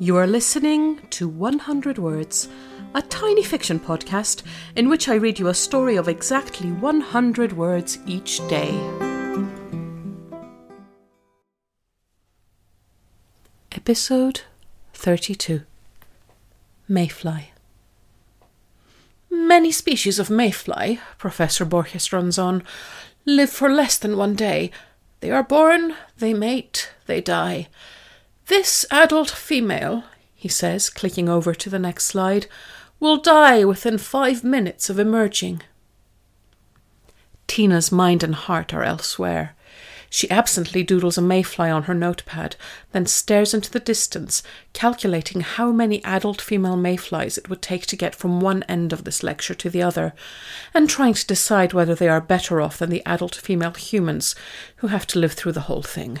You are listening to 100 Words, a tiny fiction podcast in which I read you a story of exactly 100 words each day. Episode 32 Mayfly. Many species of mayfly, Professor Borges runs on, live for less than one day. They are born, they mate, they die. This adult female, he says, clicking over to the next slide, will die within five minutes of emerging. Tina's mind and heart are elsewhere. She absently doodles a mayfly on her notepad, then stares into the distance, calculating how many adult female mayflies it would take to get from one end of this lecture to the other, and trying to decide whether they are better off than the adult female humans who have to live through the whole thing.